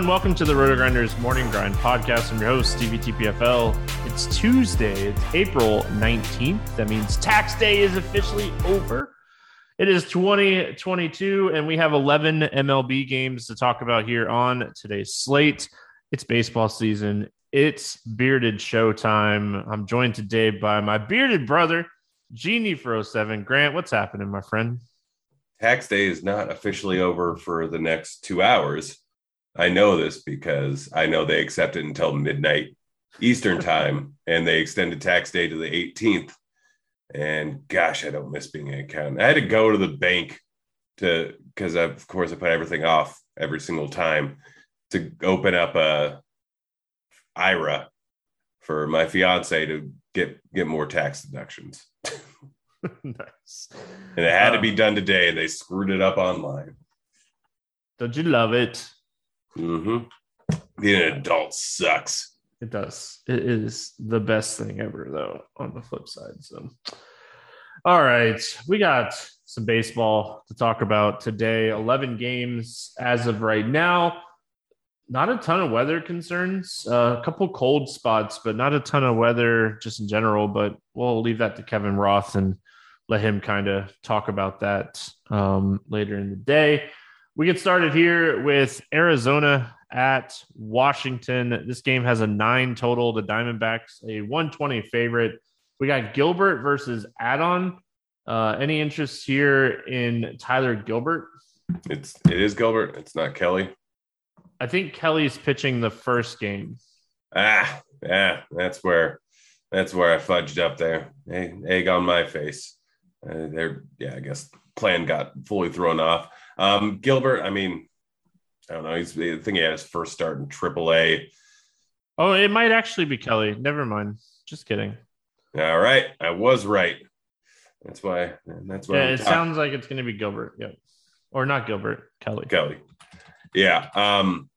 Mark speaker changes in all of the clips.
Speaker 1: everyone, welcome to the RotoGrinders Morning Grind Podcast. I'm your host, Stevie TPFL. It's Tuesday, it's April 19th. That means tax day is officially over. It is 2022, and we have 11 MLB games to talk about here on today's slate. It's baseball season, it's bearded showtime. I'm joined today by my bearded brother, Genie for 07. Grant, what's happening, my friend?
Speaker 2: Tax day is not officially over for the next two hours I know this because I know they accepted until midnight Eastern time and they extended tax day to the 18th. And gosh, I don't miss being an accountant. I had to go to the bank to because of course I put everything off every single time to open up a IRA for my fiance to get get more tax deductions. nice. And it had um, to be done today, and they screwed it up online.
Speaker 1: Don't you love it?
Speaker 2: Mm-hmm. Being an adult sucks.
Speaker 1: It does. It is the best thing ever, though, on the flip side. So, all right. We got some baseball to talk about today. 11 games as of right now. Not a ton of weather concerns. Uh, a couple cold spots, but not a ton of weather just in general. But we'll leave that to Kevin Roth and let him kind of talk about that um, later in the day. We get started here with Arizona at Washington. This game has a nine total. The Diamondbacks, a 120 favorite. We got Gilbert versus Adon. Uh, any interest here in Tyler Gilbert?
Speaker 2: It's it is Gilbert. It's not Kelly.
Speaker 1: I think Kelly's pitching the first game.
Speaker 2: Ah, yeah, that's where that's where I fudged up there. Egg, egg on my face. Uh, there, yeah, I guess plan got fully thrown off. Um, Gilbert, I mean, I don't know. He's I think he had his first start in AAA.
Speaker 1: Oh, it might actually be Kelly. Never mind. Just kidding.
Speaker 2: All right, I was right. That's why. That's why.
Speaker 1: Yeah, it sounds like it's going to be Gilbert. Yeah, or not Gilbert. Kelly.
Speaker 2: Kelly. Yeah. Um.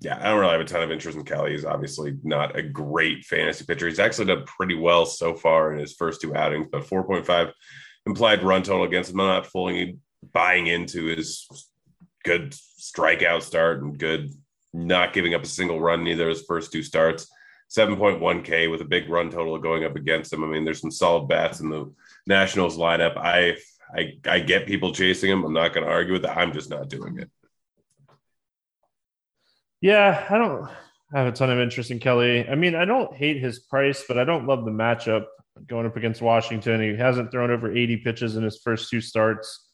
Speaker 2: Yeah, I don't really have a ton of interest in Kelly. He's obviously not a great fantasy pitcher. He's actually done pretty well so far in his first two outings, but 4.5 implied run total against him. I'm not fully buying into his good strikeout start and good not giving up a single run neither his first two starts. 7.1K with a big run total going up against him. I mean, there's some solid bats in the Nationals lineup. I I, I get people chasing him. I'm not going to argue with that. I'm just not doing it.
Speaker 1: Yeah, I don't have a ton of interest in Kelly. I mean, I don't hate his price, but I don't love the matchup going up against Washington. He hasn't thrown over 80 pitches in his first two starts.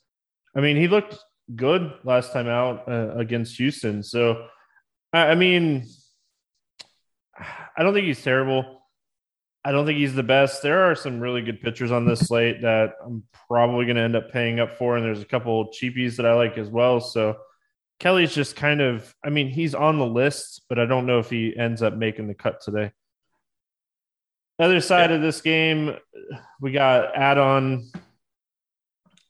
Speaker 1: I mean, he looked good last time out uh, against Houston. So, I, I mean, I don't think he's terrible. I don't think he's the best. There are some really good pitchers on this slate that I'm probably going to end up paying up for, and there's a couple cheapies that I like as well. So Kelly's just kind of, I mean, he's on the list, but I don't know if he ends up making the cut today. Other side yeah. of this game, we got Adon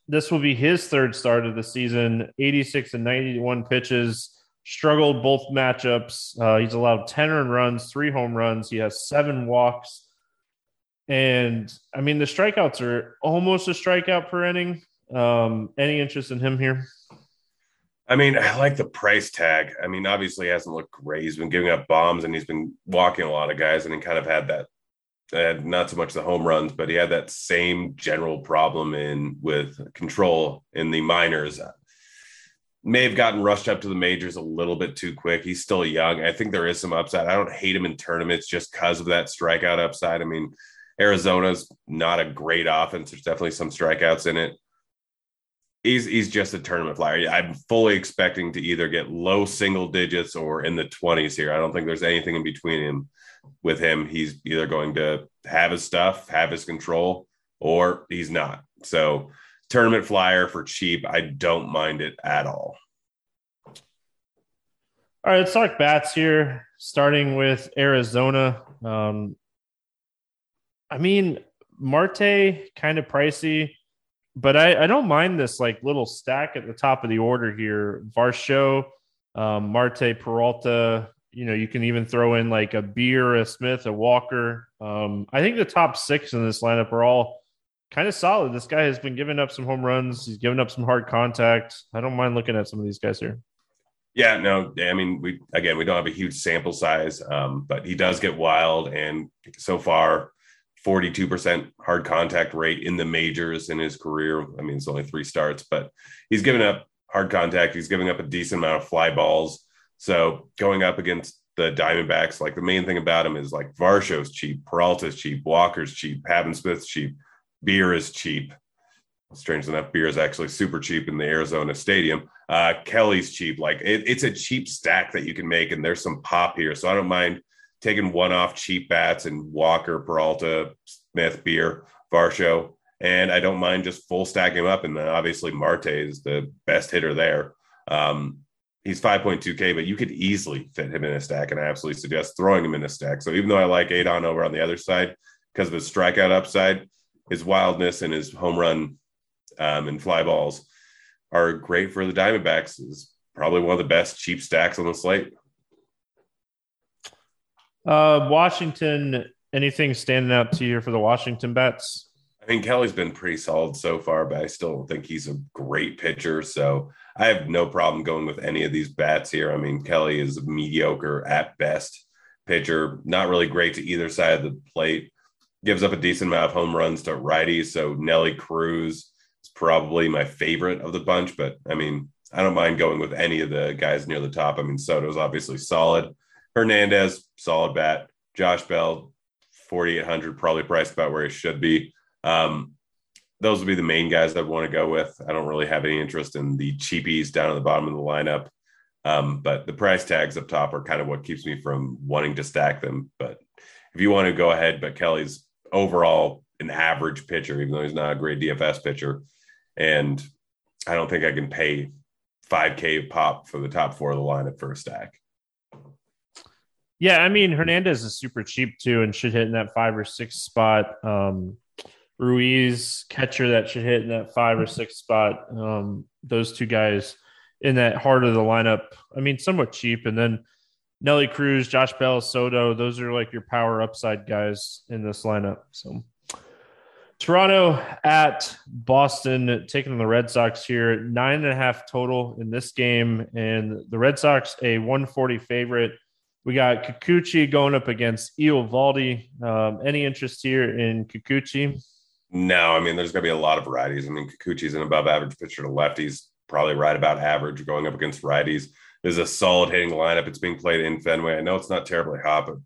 Speaker 1: this will be his third start of the season. 86 and 91 pitches struggled both matchups. Uh, he's allowed 10 earned runs three home runs. He has seven walks. And i mean the strikeouts are almost a strikeout per inning. Um, any interest in him here?
Speaker 2: I mean i like the price tag. I mean obviously he hasn't looked great. He's been giving up bombs and he's been walking a lot of guys and he kind of had that had not so much the home runs, but he had that same general problem in with control in the minors. May have gotten rushed up to the majors a little bit too quick. He's still young. I think there is some upside. I don't hate him in tournaments just because of that strikeout upside. I mean, Arizona's not a great offense. There's definitely some strikeouts in it. He's he's just a tournament flyer. I'm fully expecting to either get low single digits or in the 20s here. I don't think there's anything in between him with him, he's either going to have his stuff, have his control, or he's not. So, tournament flyer for cheap, I don't mind it at all.
Speaker 1: All right, let's talk bats here, starting with Arizona. Um, I mean, Marte kind of pricey, but I, I don't mind this like little stack at the top of the order here. Varsho, um, Marte, Peralta, you know, you can even throw in like a Beer, a Smith, a Walker. Um, I think the top six in this lineup are all kind of solid. This guy has been giving up some home runs. He's given up some hard contact. I don't mind looking at some of these guys here.
Speaker 2: Yeah, no, I mean, we again, we don't have a huge sample size, um, but he does get wild, and so far, forty-two percent hard contact rate in the majors in his career. I mean, it's only three starts, but he's given up hard contact. He's giving up a decent amount of fly balls. So going up against the Diamondbacks, like the main thing about him is like Varsho's cheap, Peralta's cheap, Walker's cheap, Pavin Smith's cheap, Beer is cheap. Strange enough, beer is actually super cheap in the Arizona Stadium. Uh, Kelly's cheap. Like it, it's a cheap stack that you can make, and there's some pop here. So I don't mind taking one off cheap bats and Walker, Peralta, Smith, Beer, Varsho. And I don't mind just full stacking him up. And then obviously Marte is the best hitter there. Um, he's 5.2K, but you could easily fit him in a stack. And I absolutely suggest throwing him in a stack. So even though I like Adon over on the other side because of his strikeout upside, his wildness and his home run um, and fly balls are great for the Diamondbacks. Is probably one of the best cheap stacks on the slate.
Speaker 1: Uh, Washington, anything standing out to you for the Washington bets?
Speaker 2: I mean, Kelly's been pretty solid so far, but I still don't think he's a great pitcher. So I have no problem going with any of these bats here. I mean, Kelly is a mediocre at best pitcher, not really great to either side of the plate. Gives up a decent amount of home runs to righties. So Nelly Cruz is probably my favorite of the bunch, but I mean, I don't mind going with any of the guys near the top. I mean, Soto's obviously solid. Hernandez, solid bat. Josh Bell, 4,800, probably priced about where he should be. Um, those would be the main guys I'd want to go with. I don't really have any interest in the cheapies down at the bottom of the lineup. Um, but the price tags up top are kind of what keeps me from wanting to stack them. But if you want to go ahead, but Kelly's overall an average pitcher, even though he's not a great DFS pitcher. And I don't think I can pay 5K pop for the top four of the lineup for a stack.
Speaker 1: Yeah, I mean Hernandez is super cheap too, and should hit in that five or six spot. Um, Ruiz catcher that should hit in that five or six spot. Um, those two guys in that heart of the lineup. I mean, somewhat cheap, and then Nelly Cruz, Josh Bell, Soto. Those are like your power upside guys in this lineup. So Toronto at Boston, taking the Red Sox here, nine and a half total in this game, and the Red Sox a 140 favorite. We got Kikuchi going up against Eovaldi. Um, any interest here in Kikuchi?
Speaker 2: No, I mean, there's going to be a lot of varieties. I mean, Kikuchi's an above average pitcher to lefties, probably right about average going up against righties. There's a solid hitting lineup. It's being played in Fenway. I know it's not terribly hot, but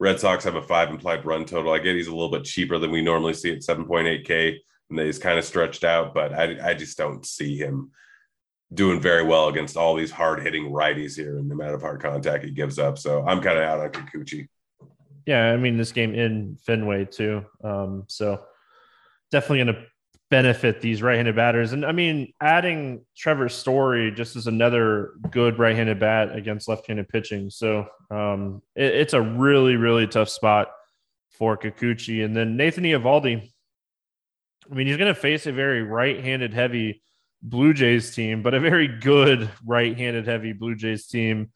Speaker 2: Red Sox have a five implied run total. I get he's a little bit cheaper than we normally see at 7.8K, and he's kind of stretched out, but I, I just don't see him doing very well against all these hard hitting righties here and the amount of hard contact he gives up. So I'm kind of out on Kikuchi.
Speaker 1: Yeah, I mean this game in Fenway too. Um, so definitely going to benefit these right-handed batters. And I mean, adding Trevor Story just as another good right-handed bat against left-handed pitching. So um, it, it's a really, really tough spot for Kikuchi. And then Nathan Eovaldi. I mean, he's going to face a very right-handed heavy Blue Jays team, but a very good right-handed heavy Blue Jays team.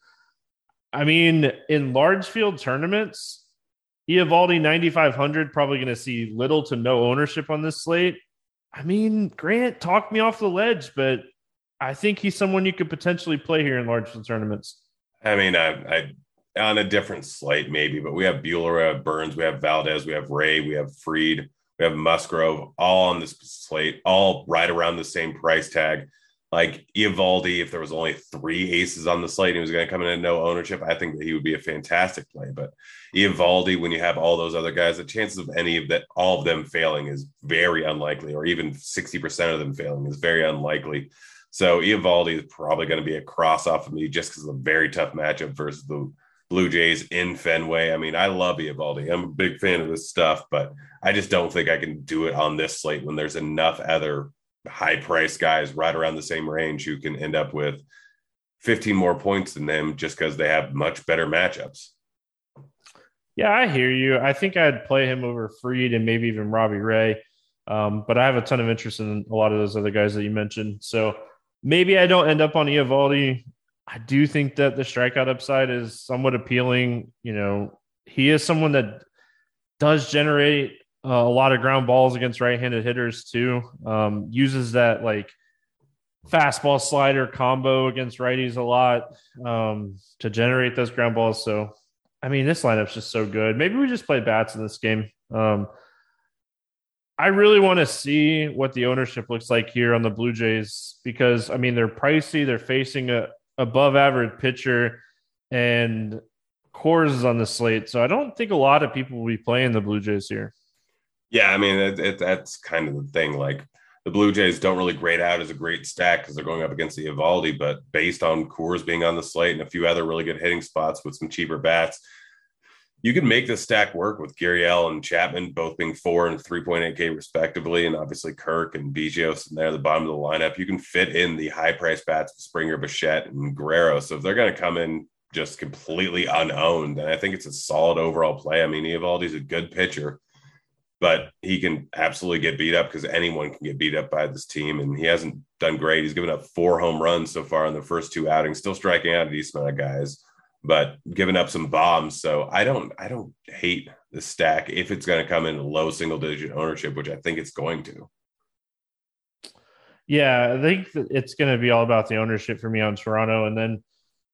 Speaker 1: I mean, in large field tournaments, Eovaldi 9,500 probably going to see little to no ownership on this slate. I mean, Grant talked me off the ledge, but I think he's someone you could potentially play here in large tournaments.
Speaker 2: I mean, I, I on a different slate maybe, but we have Buehler, we have Burnes, we have Valdez, we have Ray, we have Fried, we have Musgrove, all on this slate, all right around the same price tag. Like Eovaldi, if there was only three aces on the slate, he was going to come in at no ownership. I think that he would be a fantastic play. But Eovaldi, when you have all those other guys, the chances of any of that, all of them failing is very unlikely, or even 60% of them failing is very unlikely. So Eovaldi is probably going to be a cross off of me just because of a very tough matchup versus the Blue Jays in Fenway. I mean, I love Eovaldi. I'm a big fan of this stuff, but I just don't think I can do it on this slate when there's enough other high price guys right around the same range who can end up with 15 more points than them just because they have much better matchups.
Speaker 1: Yeah, I hear you. I think I'd play him over Fried and maybe even Robbie Ray. Um, but I have a ton of interest in a lot of those other guys that you mentioned. So maybe I don't end up on Eovaldi. I do think that the strikeout upside is somewhat appealing. You know, he is someone that does generate uh, a lot of ground balls against right-handed hitters too. Um, uses that like fastball slider combo against righties a lot um, to generate those ground balls. So, I mean, this lineup's just so good. Maybe we just play bats in this game. Um, I really want to see what the ownership looks like here on the Blue Jays because, I mean, they're pricey. They're facing a above average pitcher, and Coors is on the slate. So I don't think a lot of people will be playing the Blue Jays here.
Speaker 2: Yeah, I mean, it, it, that's kind of the thing. Like, the Blue Jays don't really grade out as a great stack because they're going up against the Eovaldi, but based on Coors being on the slate and a few other really good hitting spots with some cheaper bats, you can make the stack work with Gurriel and Chapman both being four and 3.8K respectively, and obviously Kirk and Biggio in there at the bottom of the lineup. You can fit in the high price bats of Springer, Bichette, and Guerrero. So if they're going to come in just completely unowned, then I think it's a solid overall play. I mean, Eovaldi's a good pitcher but he can absolutely get beat up because anyone can get beat up by this team. And he hasn't done great. He's given up four home runs so far in the first two outings, still striking out a decent amount of guys, but giving up some bombs. So I don't, I don't hate the stack if it's going to come in low single digit ownership, which I think it's going to.
Speaker 1: Yeah, I think it's going to be all about the ownership for me on Toronto, and then,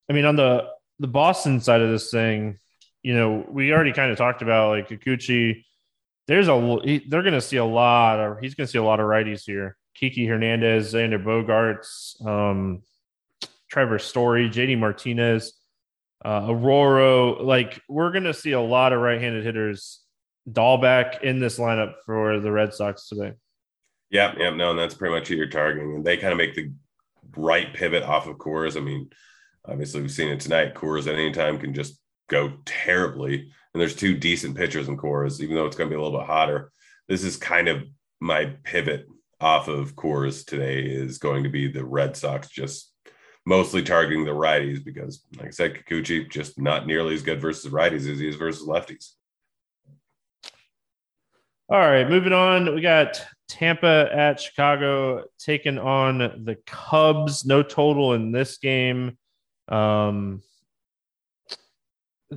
Speaker 1: I mean, on the the Boston side of this thing, you know, we already kind of talked about like Kikuchi there's a he, they're going to see a lot of he's going to see a lot of righties here. Kiki Hernandez, Xander Bogaerts, um, Trevor Story, JD Martinez, uh, Arroyo. Like we're going to see a lot of right-handed hitters. Dalbec in this lineup for the Red Sox today.
Speaker 2: Yeah, yeah, no, and that's pretty much who you're targeting, and they kind of make the right pivot off of Coors. I mean, obviously we've seen it tonight. Coors at any time can just go terribly and there's two decent pitchers in Coors, even though it's going to be a little bit hotter. This is kind of my pivot off of Coors today is going to be the Red Sox just mostly targeting the righties because, like I said, Kikuchi just not nearly as good versus righties as he is versus lefties.
Speaker 1: All right, moving on. We got Tampa at Chicago taking on the Cubs. No total in this game. Um,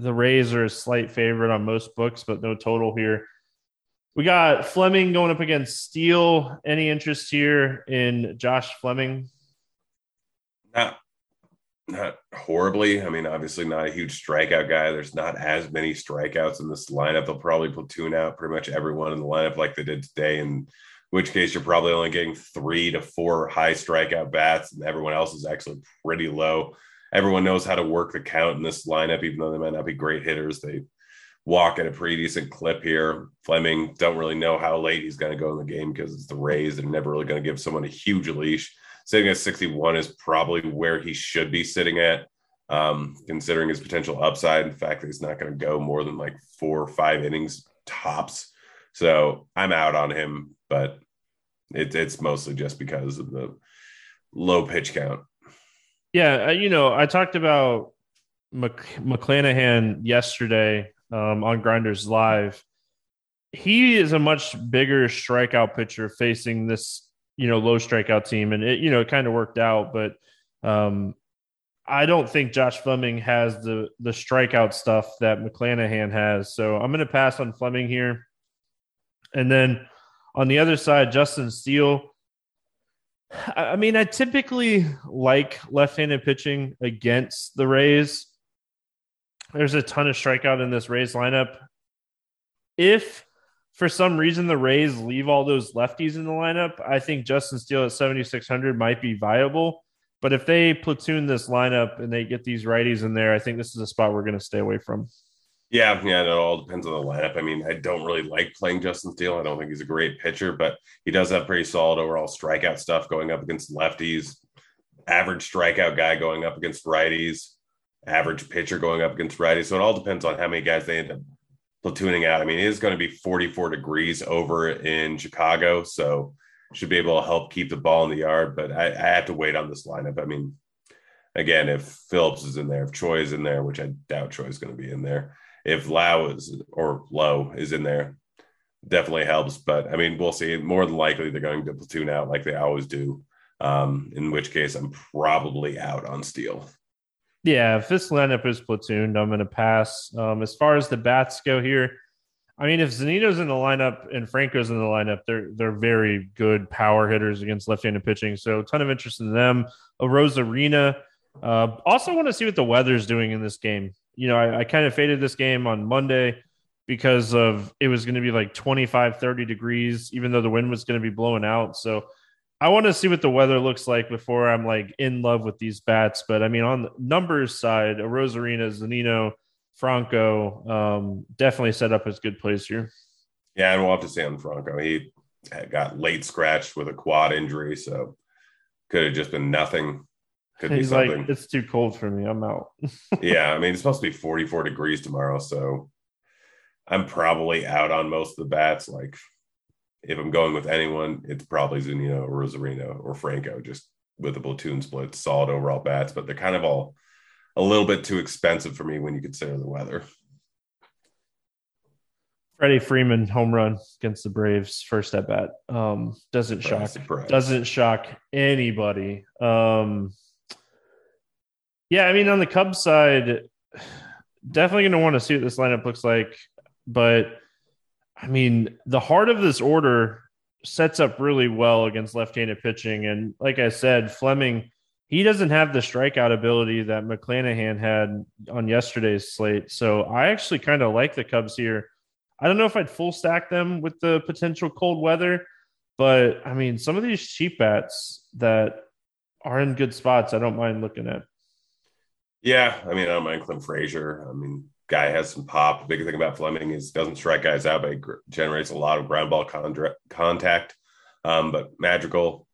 Speaker 1: the Rays are a slight favorite on most books, but no total here. We got Fleming going up against Steele. Any interest here in Josh Fleming?
Speaker 2: Not, not horribly. I mean, obviously not a huge strikeout guy. There's not as many strikeouts in this lineup. They'll probably platoon out pretty much everyone in the lineup like they did today. In which case, you're probably only getting three to four high strikeout bats, and everyone else is actually pretty low everyone knows how to work the count in this lineup, even though they might not be great hitters. They walk at a pretty decent clip here. Fleming don't really know how late he's going to go in the game because it's the Rays. They're never really going to give someone a huge leash. Sitting at 61 is probably where he should be sitting at, um, considering his potential upside. In fact, that he's not going to go more than like four or five innings tops. So I'm out on him, but it, it's mostly just because of the low pitch count.
Speaker 1: Yeah, uh, you know, I talked about Mc, McClanahan yesterday um, on Grinders Live. He is a much bigger strikeout pitcher facing this, you know, low strikeout team, and it, you know, it kind of worked out. But um, I don't think Josh Fleming has the the strikeout stuff that McClanahan has. So I'm going to pass on Fleming here. And then on the other side, Justin Steele I mean, I typically like left-handed pitching against the Rays. There's a ton of strikeout in this Rays lineup. If for some reason the Rays leave all those lefties in the lineup, I think Justin Steele at 7600 might be viable. But if they platoon this lineup and they get these righties in there, I think this is a spot we're going to stay away from.
Speaker 2: Yeah, yeah, it all depends on the lineup. I mean, I don't really like playing Justin Steele. I don't think he's a great pitcher, but he does have pretty solid overall strikeout stuff going up against lefties, average strikeout guy going up against righties, average pitcher going up against righties. So it all depends on how many guys they end up platooning out. I mean, it is going to be 44 degrees over in Chicago, so should be able to help keep the ball in the yard. But I, I have to wait on this lineup. I mean, again, if Phillips is in there, if Choi is in there, which I doubt Choi is going to be in there if Lowe is or Lowe is in there, definitely helps. But I mean, we'll see. More than likely, they're going to platoon out like they always do. Um, in which case, I'm probably out on Steele.
Speaker 1: Yeah, if this lineup is platooned, I'm going to pass. Um, as far as the bats go here, I mean, if Zunino's in the lineup and Franco's in the lineup, they're they're very good power hitters against left-handed pitching. So, a ton of interest in them. Arozarena. Uh, also, want to see what the weather's doing in this game. You know, I, I kind of faded this game on Monday because of it was going to be like 25, 30 degrees, even though the wind was going to be blowing out. So, I want to see what the weather looks like before I'm like in love with these bats. But I mean, on the numbers side, Arozarena Zunino Franco um, definitely set up as good plays here.
Speaker 2: Yeah, and we'll have to see on Franco. He got late scratched with a quad injury, so could have just been nothing.
Speaker 1: Could He's be something. like, it's too cold for me. I'm out.
Speaker 2: yeah, I mean, it's supposed to be 44 degrees tomorrow, so I'm probably out on most of the bats. Like, if I'm going with anyone, it's probably Zunino, Arozarena, or Franco, just with the platoon split, solid overall bats, but they're kind of all a little bit too expensive for me when you consider the weather.
Speaker 1: Freddie Freeman home run against the Braves first at bat um, doesn't surprise, shock surprise. doesn't shock anybody. Um, yeah, I mean on the Cubs side, definitely going to want to see what this lineup looks like. But I mean, the heart of this order sets up really well against left-handed pitching, and like I said, Fleming he doesn't have the strikeout ability that McClanahan had on yesterday's slate. So I actually kind of like the Cubs here. I don't know if I'd full stack them with the potential cold weather, but I mean, some of these cheap bats that are in good spots, I don't mind looking at.
Speaker 2: Yeah, I mean, I don't mind Clint Frazier. I mean, guy has some pop. The big thing about Fleming is doesn't strike guys out, but he generates a lot of ground ball contact. Um, but Madrigal,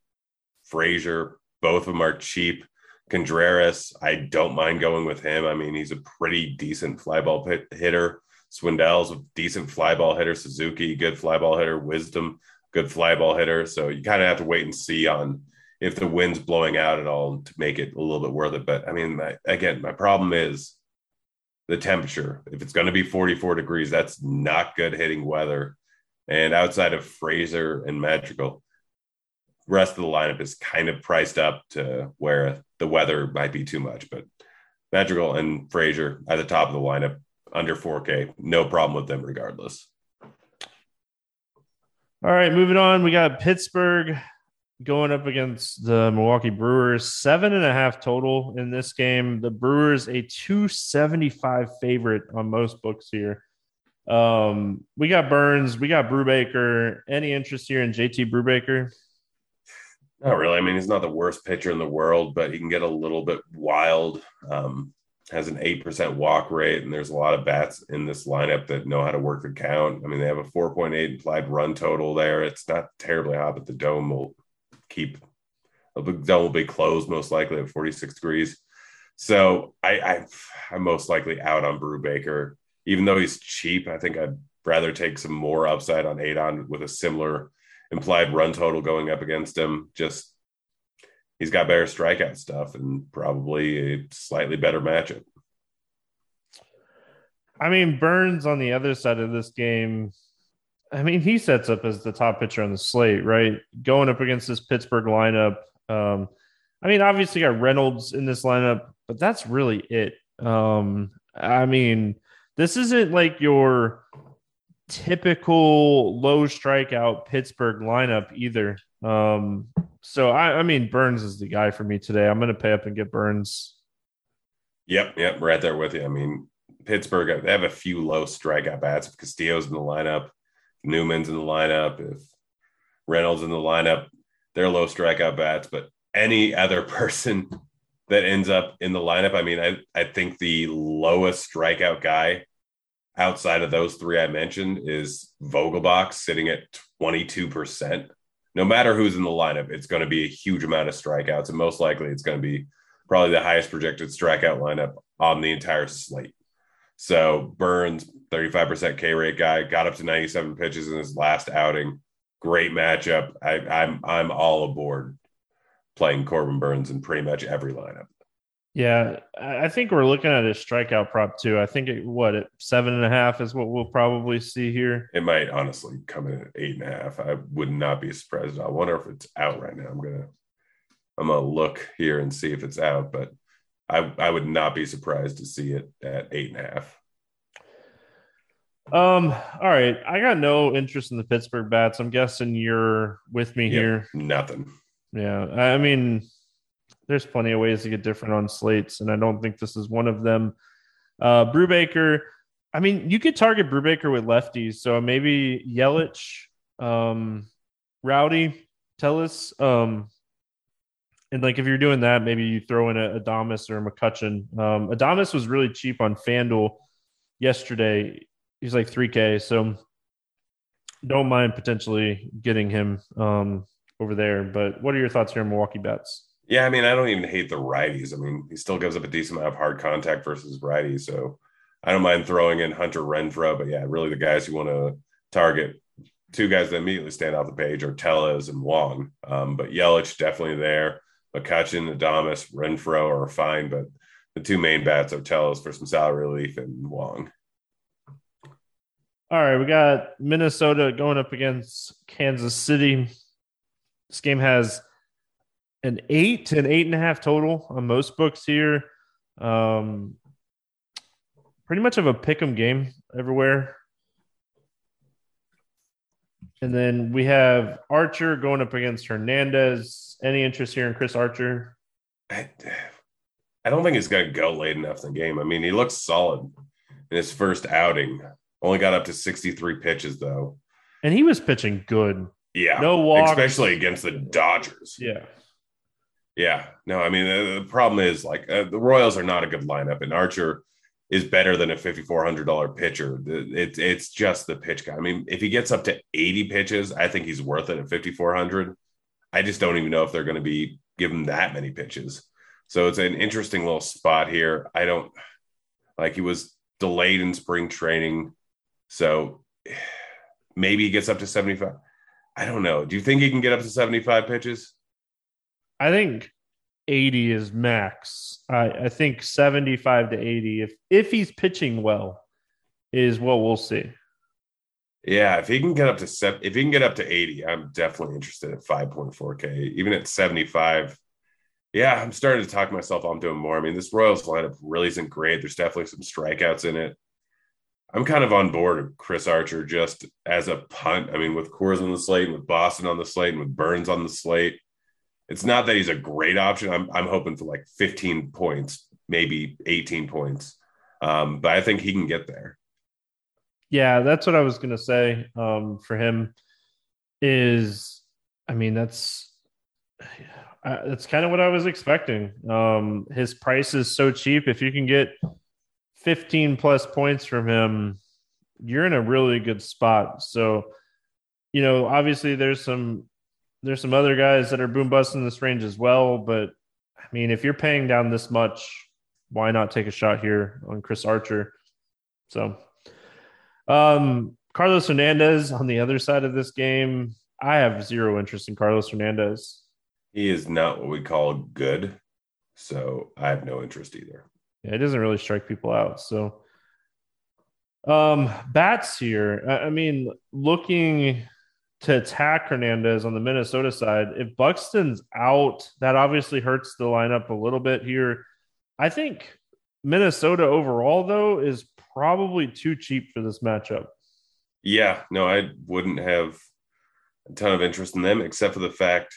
Speaker 2: Frazier, both of them are cheap. Contreras, I don't mind going with him. I mean, he's a pretty decent fly ball pit hitter. Schwindel's a decent fly ball hitter. Suzuki, good fly ball hitter. Wisdom, good fly ball hitter. So you kind of have to wait and see on if the wind's blowing out at all to make it a little bit worth it. But I mean, my, again, my problem is the temperature. If it's going to be 44 degrees, that's not good hitting weather. And outside of Frazier and Madrigal, rest of the lineup is kind of priced up to where the weather might be too much. But Madrigal and Frazier at the top of the lineup, under 4K, no problem with them regardless.
Speaker 1: All right, moving on. We got Pittsburgh going up against the Milwaukee Brewers. Seven and a half total in this game. The Brewers a 275 favorite on most books here. Um, we got Burnes, we got Brubaker. Any interest here in JT Brubaker?
Speaker 2: Not really. I mean, he's not the worst pitcher in the world, but he can get a little bit wild. Um, has an 8% walk rate, and there's a lot of bats in this lineup that know how to work the count. I mean, they have a 4.8 implied run total there. It's not terribly hot, but the dome will keep the dome will be closed most likely at 46 degrees. So I, I I'm most likely out on Brubaker, Even though he's cheap, I think I'd rather take some more upside on Adon with a similar implied run total going up against him. Just he's got better strikeout stuff and probably a slightly better matchup.
Speaker 1: I mean, Burnes on the other side of this game. I mean, he sets up as the top pitcher on the slate, right? Going up against this Pittsburgh lineup. Um, I mean, obviously got Reynolds in this lineup, but that's really it. Um, I mean, this isn't like your typical low strikeout Pittsburgh lineup either. Um, so I, I mean, Burnes is the guy for me today. I'm going to pay up and get Burnes.
Speaker 2: Yep, yep, right there with you. I mean, Pittsburgh they have a few low strikeout bats. Castillo's in the lineup, Newman's in the lineup, if Reynolds in the lineup, they're low strikeout bats. But any other person that ends up in the lineup, I mean, I I think the lowest strikeout guy outside of those three I mentioned is Vogelbach sitting at 22%. No matter who's in the lineup, it's going to be a huge amount of strikeouts. And most likely it's going to be probably the highest projected strikeout lineup on the entire slate. So Burnes, 35% K rate guy, got up to 97 pitches in his last outing. Great matchup. I, I'm I'm all aboard playing Corbin Burnes in pretty much every lineup.
Speaker 1: Yeah, I think we're looking at a strikeout prop too. I think it, what at seven and a half is what we'll probably see here.
Speaker 2: It might honestly come in at eight and a half. I would not be surprised. I wonder if it's out right now. I'm gonna I'm gonna look here and see if it's out, but I I would not be surprised to see it at eight and a half.
Speaker 1: Um, all right. I got no interest in the Pittsburgh bats. I'm guessing you're with me
Speaker 2: Yep,
Speaker 1: here.
Speaker 2: Nothing.
Speaker 1: Yeah. I mean, there's plenty of ways to get different on slates, and I don't think this is one of them. Uh Brubaker, I mean, you could target Brubaker with lefties, so maybe Yelich, um, Rowdy, Tellez. Um, and like if you're doing that, maybe you throw in a Adames or a McCutcheon. Um, Adames was really cheap on FanDuel yesterday. He's like 3K, so don't mind potentially getting him um, over there. But what are your thoughts here on Milwaukee bets?
Speaker 2: Yeah, I mean, I don't even hate the righties. I mean, he still gives up a decent amount of hard contact versus righties. So I don't mind throwing in Hunter Renfroe. But yeah, really the guys you want to target, two guys that immediately stand off the page are Tellez and Wong. Um, but Yelich definitely there. McCutcheon, Adames, Renfroe are fine, but the two main bats are Tellez for some salary relief and Wong.
Speaker 1: All right, we got Minnesota going up against Kansas City. This game has an eight to an eight and a half total on most books here. Um, pretty much of a pick 'em game everywhere. And then we have Archer going up against Hernandez. Any interest here in Chris Archer?
Speaker 2: I, I don't think he's going to go late enough in the game. I mean, he looks solid in his first outing. Only got up to 63 pitches, though.
Speaker 1: And he was pitching good.
Speaker 2: Yeah.
Speaker 1: No walks.
Speaker 2: Especially against the Dodgers.
Speaker 1: Yeah.
Speaker 2: Yeah. No, I mean, the, the problem is like uh, the Royals are not a good lineup, and Archer is better than a $5,400 pitcher. It, it's just the pitch guy. I mean, if he gets up to 80 pitches, I think he's worth it at 5,400. I just don't even know if they're going to be given that many pitches. So it's an interesting little spot here. I don't like he was delayed in spring training. So maybe he gets up to 75. I don't know. Do you think he can get up to 75 pitches?
Speaker 1: I think 80 is max. I, I think 75 to 80, if if he's pitching well, is what we'll see.
Speaker 2: Yeah, if he can get up to seven, if he can get up to 80, I'm definitely interested at 5.4K. Even at 75, yeah, I'm starting to talk myself I'm doing more. I mean, this Royals lineup really isn't great. There's definitely some strikeouts in it. I'm kind of on board with Chris Archer just as a punt. I mean, with Coors on the slate and with Boston on the slate and with Burnes on the slate, it's not that he's a great option. I'm I'm hoping for like 15 points, maybe 18 points. Um, but I think he can get there.
Speaker 1: Yeah, that's what I was going to say um, for him is I mean, that's uh, that's kind of what I was expecting. Um, his price is so cheap. If you can get 15 plus points from him, you're in a really good spot. So, you know, obviously there's some there's some other guys that are boom busting this range as well. But I mean, if you're paying down this much, why not take a shot here on Chris Archer? So, um, Carlos Hernandez on the other side of this game, I have zero interest in Carlos Hernandez.
Speaker 2: He is not what we call good. So I have no interest either.
Speaker 1: It doesn't really strike people out. So, um, bats here. I, I mean, looking to attack Hernandez on the Minnesota side. If Buxton's out, that obviously hurts the lineup a little bit here. I think Minnesota overall, though, is probably too cheap for this matchup.
Speaker 2: Yeah, no, I wouldn't have a ton of interest in them, except for the fact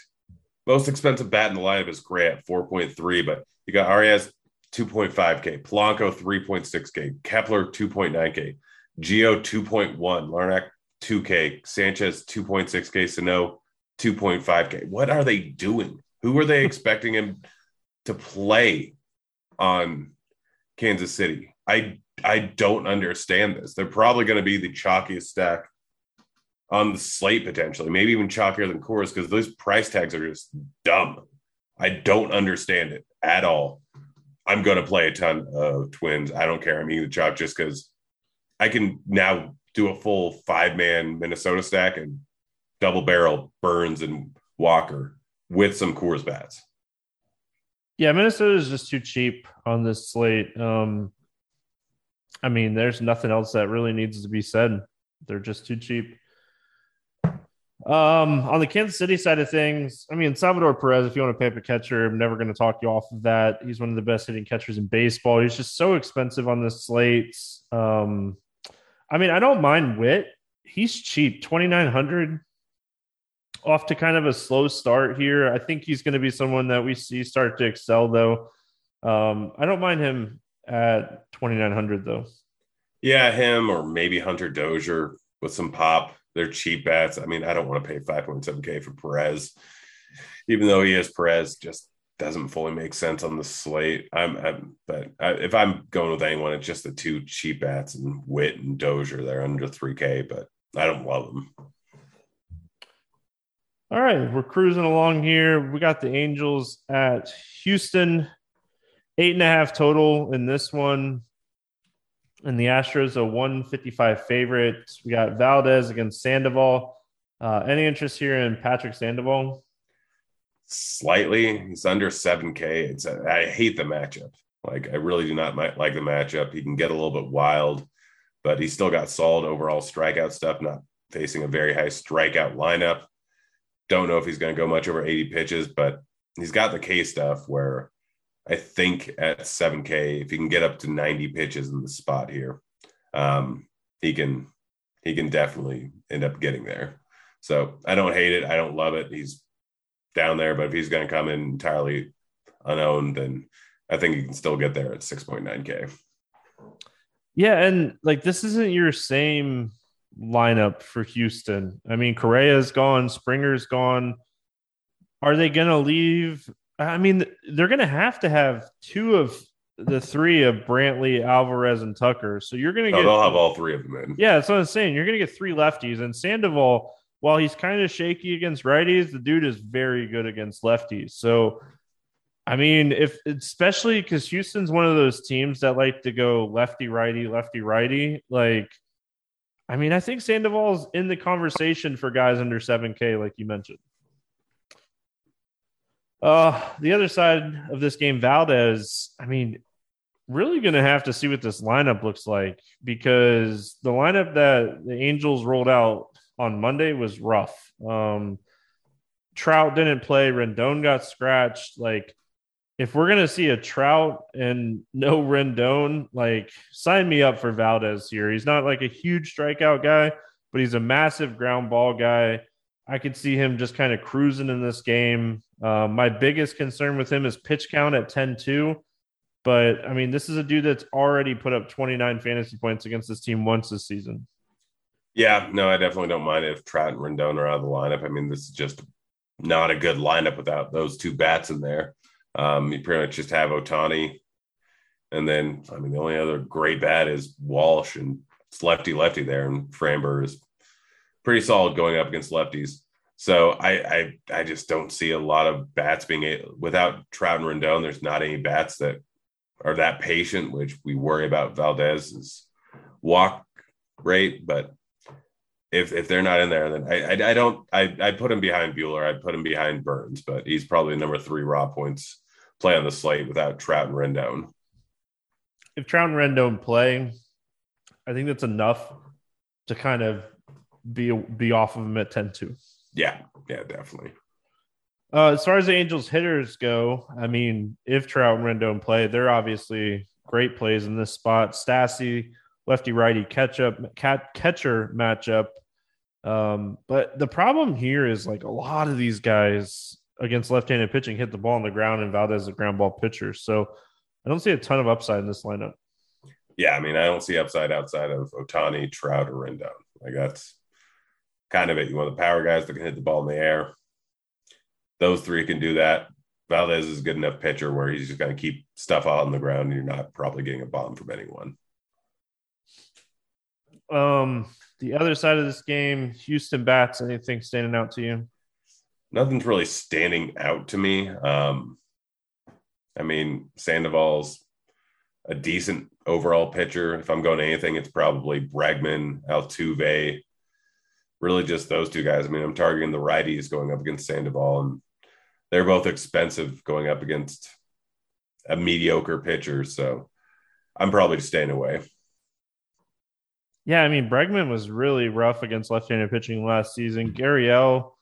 Speaker 2: most expensive bat in the lineup is Gray at 4.3, but you got Arraez 2.5K, Polanco 3.6K, Kepler 2.9K, Gio 2.1, Larnach 2K, Sanchez 2.6K, Sano 2.5K. What are they doing? Who are they expecting him to play on Kansas City? I I don't understand this. They're probably going to be the chalkiest stack on the slate potentially, maybe even chalkier than Coors because those price tags are just dumb. I don't understand it at all. I'm going to play a ton of twins. I don't care. I'm eating the chalk just because I can now do a full five man Minnesota stack and double barrel Burnes and Walker with some Coors bats.
Speaker 1: Yeah, Minnesota is just too cheap on this slate. Um, I mean, there's nothing else that really needs to be said. They're just too cheap. Um, on the Kansas City side of things, I mean, Salvador Perez, if you want to pay up a catcher, I'm never going to talk you off of that. He's one of the best hitting catchers in baseball. He's just so expensive on the slates. Um, I mean, I don't mind Witt. He's cheap, twenty nine hundred. Off to kind of a slow start here. I think he's going to be someone that we see start to excel, though. Um, I don't mind him at twenty nine hundred, though.
Speaker 2: Yeah, him or maybe Hunter Dozier with some pop. They're cheap bats. I mean, I don't want to pay 5.7K for Perez, even though he is Perez, just doesn't fully make sense on the slate. I'm, I'm but I, if I'm going with anyone, it's just the two cheap bats and Witt and Dozier. They're under 3K, but I don't love them.
Speaker 1: All right, we're cruising along here. We got the Angels at Houston, eight and a half total in this one and the Astros a 155 favorite. We got Valdez against Sandoval. Uh, any interest here in Patrick Sandoval?
Speaker 2: Slightly. He's under 7K. It's a, I hate the matchup. Like I really do not like the matchup. He can get a little bit wild, but he's still got solid overall strikeout stuff. Not facing a very high strikeout lineup. Don't know if he's going to go much over 80 pitches, but he's got the K stuff where I think at 7K, if he can get up to 90 pitches in the spot here, um, he can he can definitely end up getting there. So I don't hate it. I don't love it. He's down there, but if he's going to come in entirely unowned, then I think he can still get there at 6.9K.
Speaker 1: Yeah, and like this isn't your same lineup for Houston. I mean, Correa's gone, Springer's gone. Are they going to leave I mean, they're going to have to have two of the three of Brantley, Alvarez, and Tucker. So you're going to
Speaker 2: get.
Speaker 1: they'll
Speaker 2: have all three of them in.
Speaker 1: Yeah, that's what I'm saying. You're going to get three lefties, and Sandoval, while he's kind of shaky against righties, the dude is very good against lefties. So, I mean, if especially because Houston's one of those teams that like to go lefty righty, lefty righty, like. I mean, I think Sandoval's in the conversation for guys under 7K, like you mentioned. Uh, the other side of this game, Valdez, I mean, really going to have to see what this lineup looks like because the lineup that the Angels rolled out on Monday was rough. Um, Trout didn't play, Rendon got scratched. Like, if we're gonna see a Trout and no Rendon, like sign me up for Valdez here. He's not like a huge strikeout guy, but he's a massive ground ball guy. I could see him just kind of cruising in this game. Uh, my biggest concern with him is pitch count at 10 2. But I mean, this is a dude that's already put up 29 fantasy points against this team once this season.
Speaker 2: Yeah, no, I definitely don't mind if Trout and Rendon are out of the lineup. I mean, this is just not a good lineup without those two bats in there. Um, you pretty much just have Ohtani. And then, I mean, the only other great bat is Walsh and it's lefty lefty there. And Framber is pretty solid going up against lefties. So I, I I just don't see a lot of bats being without Trout and Rendon. There's not any bats that are that patient, which we worry about Valdez's walk rate. But if if they're not in there, then I I, I don't I I put him behind Buehler. I put him behind Burnes, but he's probably number three raw points play on the slate without Trout and Rendon.
Speaker 1: If Trout and Rendon play, I think that's enough to kind of be be off of him at 10-2.
Speaker 2: Yeah, yeah, definitely.
Speaker 1: Uh, as far as the Angels hitters go, I mean, if Trout and Rendon play, they're obviously great plays in this spot. Stassi, lefty righty catch up cat catcher matchup. Um, but the problem here is like a lot of these guys against left-handed pitching hit the ball on the ground, and Valdez is a ground ball pitcher. So I don't see a ton of upside in this lineup.
Speaker 2: Yeah, I mean, I don't see upside outside of Ohtani, Trout, or Rendon. Like that's kind of it. You want the power guys that can hit the ball in the air. Those three can do that. Valdez is a good enough pitcher where he's just going to keep stuff out on the ground. And you're not probably getting a bomb from anyone.
Speaker 1: Um, the other side of this game, Houston bats. Anything standing out to you?
Speaker 2: Nothing's really standing out to me. Um, I mean, Sandoval's a decent overall pitcher. If I'm going to anything, it's probably Bregman, Altuve, really just those two guys. I mean, I'm targeting the righties going up against Sandoval, and they're both expensive going up against a mediocre pitcher. So I'm probably staying away.
Speaker 1: Yeah, I mean, Bregman was really rough against left-handed pitching last season. Gurriel,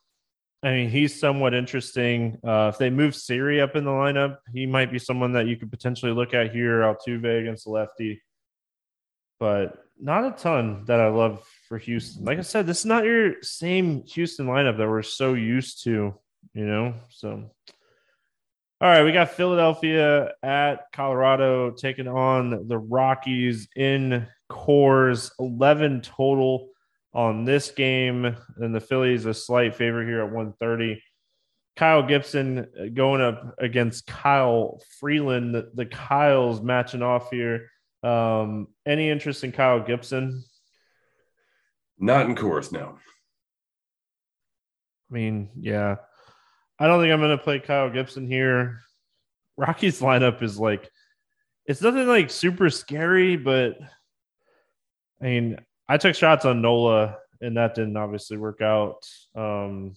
Speaker 1: I mean, he's somewhat interesting. Uh, if they move Siri up in the lineup, he might be someone that you could potentially look at here. Altuve against the lefty, but not a ton that I love for Houston. Like I said, this is not your same Houston lineup that we're so used to, you know. So all right, we got Philadelphia at Colorado taking on the Rockies in Coors. 11 total on this game. And the Phillies a slight favorite here at 130. Kyle Gibson going up against Kyle Freeland. The, the Kyles matching off here. Um, any interest in Kyle Gibson?
Speaker 2: Not in Coors, now.
Speaker 1: I mean, yeah. I don't think I'm going to play Kyle Gibson here. Rockies lineup is like, it's nothing like super scary, but I mean, I took shots on Nola and that didn't obviously work out. Um,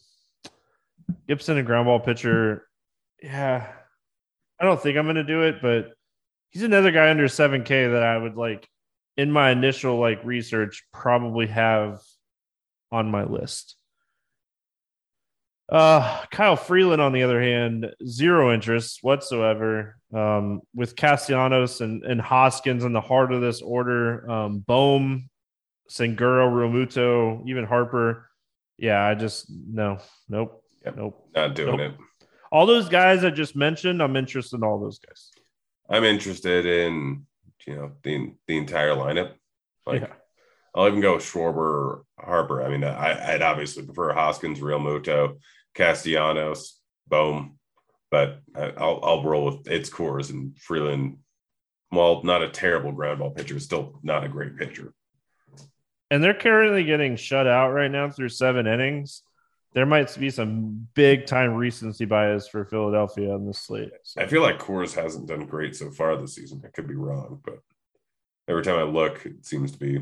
Speaker 1: Gibson, a ground ball pitcher. Yeah, I don't think I'm going to do it, but he's another guy under 7K that I would like in my initial like research probably have on my list. Uh, Kyle Freeland, on the other hand, zero interest whatsoever. Um, with Castellanos and, and Hoskins in the heart of this order, um, Bohm, Segura, Realmuto, even Harper. Yeah, I just no, nope, yep. nope,
Speaker 2: not doing nope. it.
Speaker 1: All those guys I just mentioned, I'm interested in all those guys.
Speaker 2: I'm interested in you know the the entire lineup. Like yeah. I'll even go Schwarber, Harper. I mean, I, would obviously prefer Hoskins, Real Realmuto, Castellanos, Bohm, but I'll, I'll roll with its Coors and Freeland. While not a terrible ground ball pitcher, still not a great pitcher.
Speaker 1: And they're currently getting shut out right now through seven innings. There might be some big time recency bias for Philadelphia on this slate.
Speaker 2: So. I feel like Coors hasn't done great so far this season. I could be wrong, but every time I look, it seems to be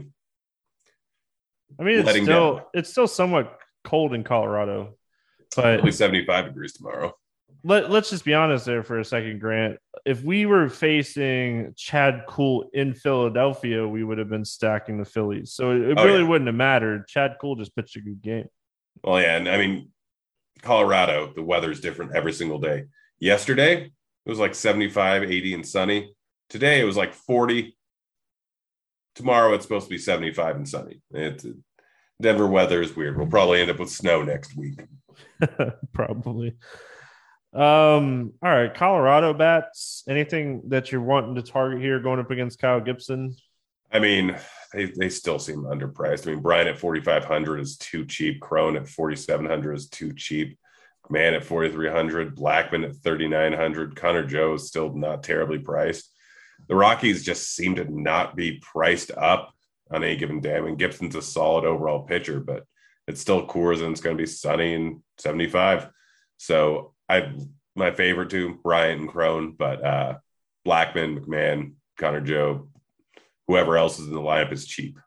Speaker 1: I mean, it's still down. it's still somewhat cold in Colorado, but
Speaker 2: only 75 degrees tomorrow.
Speaker 1: Let, let's just be honest there for a second, Grant. If we were facing Chad Kuhl in Philadelphia, we would have been stacking the Phillies. So it, it oh, really yeah. wouldn't have mattered. Chad Kuhl just pitched a good game.
Speaker 2: Well, yeah. And I mean, Colorado, the weather's different every single day. Yesterday, it was like 75, 80, and sunny. Today, it was like 40, tomorrow it's supposed to be 75 and sunny. Denver weather is weird. We'll probably end up with snow next week.
Speaker 1: probably. Um, all right, Colorado bats. Anything that you're wanting to target here going up against Kyle Gibson?
Speaker 2: I mean, they, they still seem underpriced. I mean, Bryant at 4,500 is too cheap. Cron at 4,700 is too cheap. Man at 4,300. Blackmon at 3,900. Connor Joe is still not terribly priced the Rockies just seem to not be priced up on any given day. I mean, Gibson's a solid overall pitcher, but it's still Coors and it's going to be sunny and 75. So I my favorite two, Bryant and Cron, but uh, Blackmon, McMahon, Connor Joe, whoever else is in the lineup is cheap.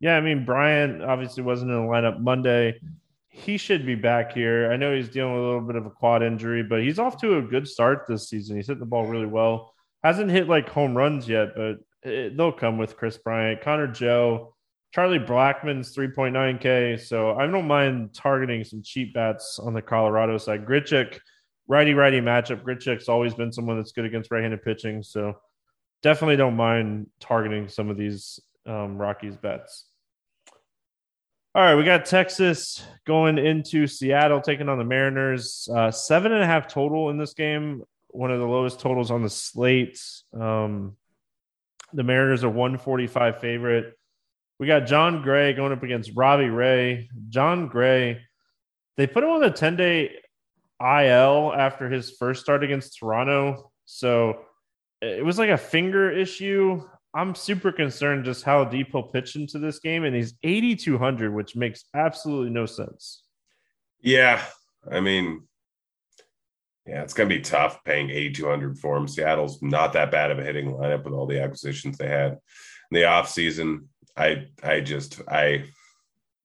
Speaker 1: Yeah, I mean Bryant obviously wasn't in the lineup Monday. He should be back here. I know he's dealing with a little bit of a quad injury, but he's off to a good start this season. He's hitting the ball really well hasn't hit like home runs yet, but it, they'll come with Kris Bryant, Connor Joe, Charlie Blackmon's 3.9K. So I don't mind targeting some cheap bats on the Colorado side. Grichuk, righty righty matchup. Grichuk's always been someone that's good against right handed pitching. So definitely don't mind targeting some of these um, Rockies bets. All right, we got Texas going into Seattle, taking on the Mariners. Uh, seven and a half total in this game one of the lowest totals on the slate. Um, the Mariners are 145 favorite. We got Jon Gray going up against Robbie Ray. Jon Gray, they put him on a 10 day IL after his first start against Toronto. So it was like a finger issue. I'm super concerned just how deep he'll pitch into this game. And he's 8,200, which makes absolutely no sense.
Speaker 2: Yeah. I mean, yeah, it's going to be tough paying 8,200 for him. Seattle's not that bad of a hitting lineup with all the acquisitions they had in the offseason. I, I just, I,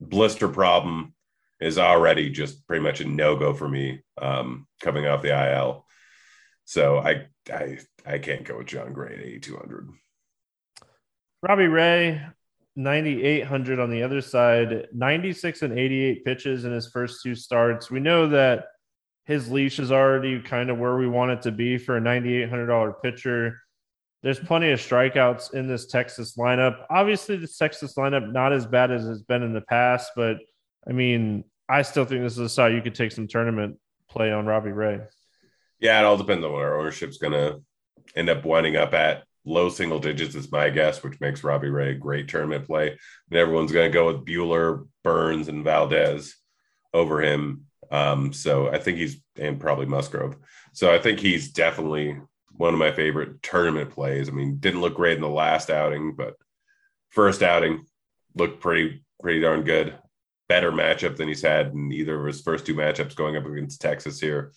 Speaker 2: blister problem is already just pretty much a no go for me um, coming off the IL. So I, I, I can't go with Jon Gray at 8,200.
Speaker 1: Robbie Ray, 9,800 on the other side, 96 and 88 pitches in his first two starts. We know that his leash is already kind of where we want it to be for a $9,800 pitcher. There's plenty of strikeouts in this Texas lineup. Obviously, the Texas lineup not as bad as it's been in the past, but I mean, I still think this is a side you could take some tournament play on Robbie Ray.
Speaker 2: Yeah, it all depends on what our ownership's going to end up winding up at. Low single digits is my guess, which makes Robbie Ray a great tournament play. And everyone's going to go with Buehler, Burnes, and Valdez over him. Um, so I think he's and probably Musgrove. So I think he's definitely one of my favorite tournament plays. I mean, didn't look great in the last outing, but first outing looked pretty pretty darn good. Better matchup than he's had in either of his first two matchups going up against Texas here.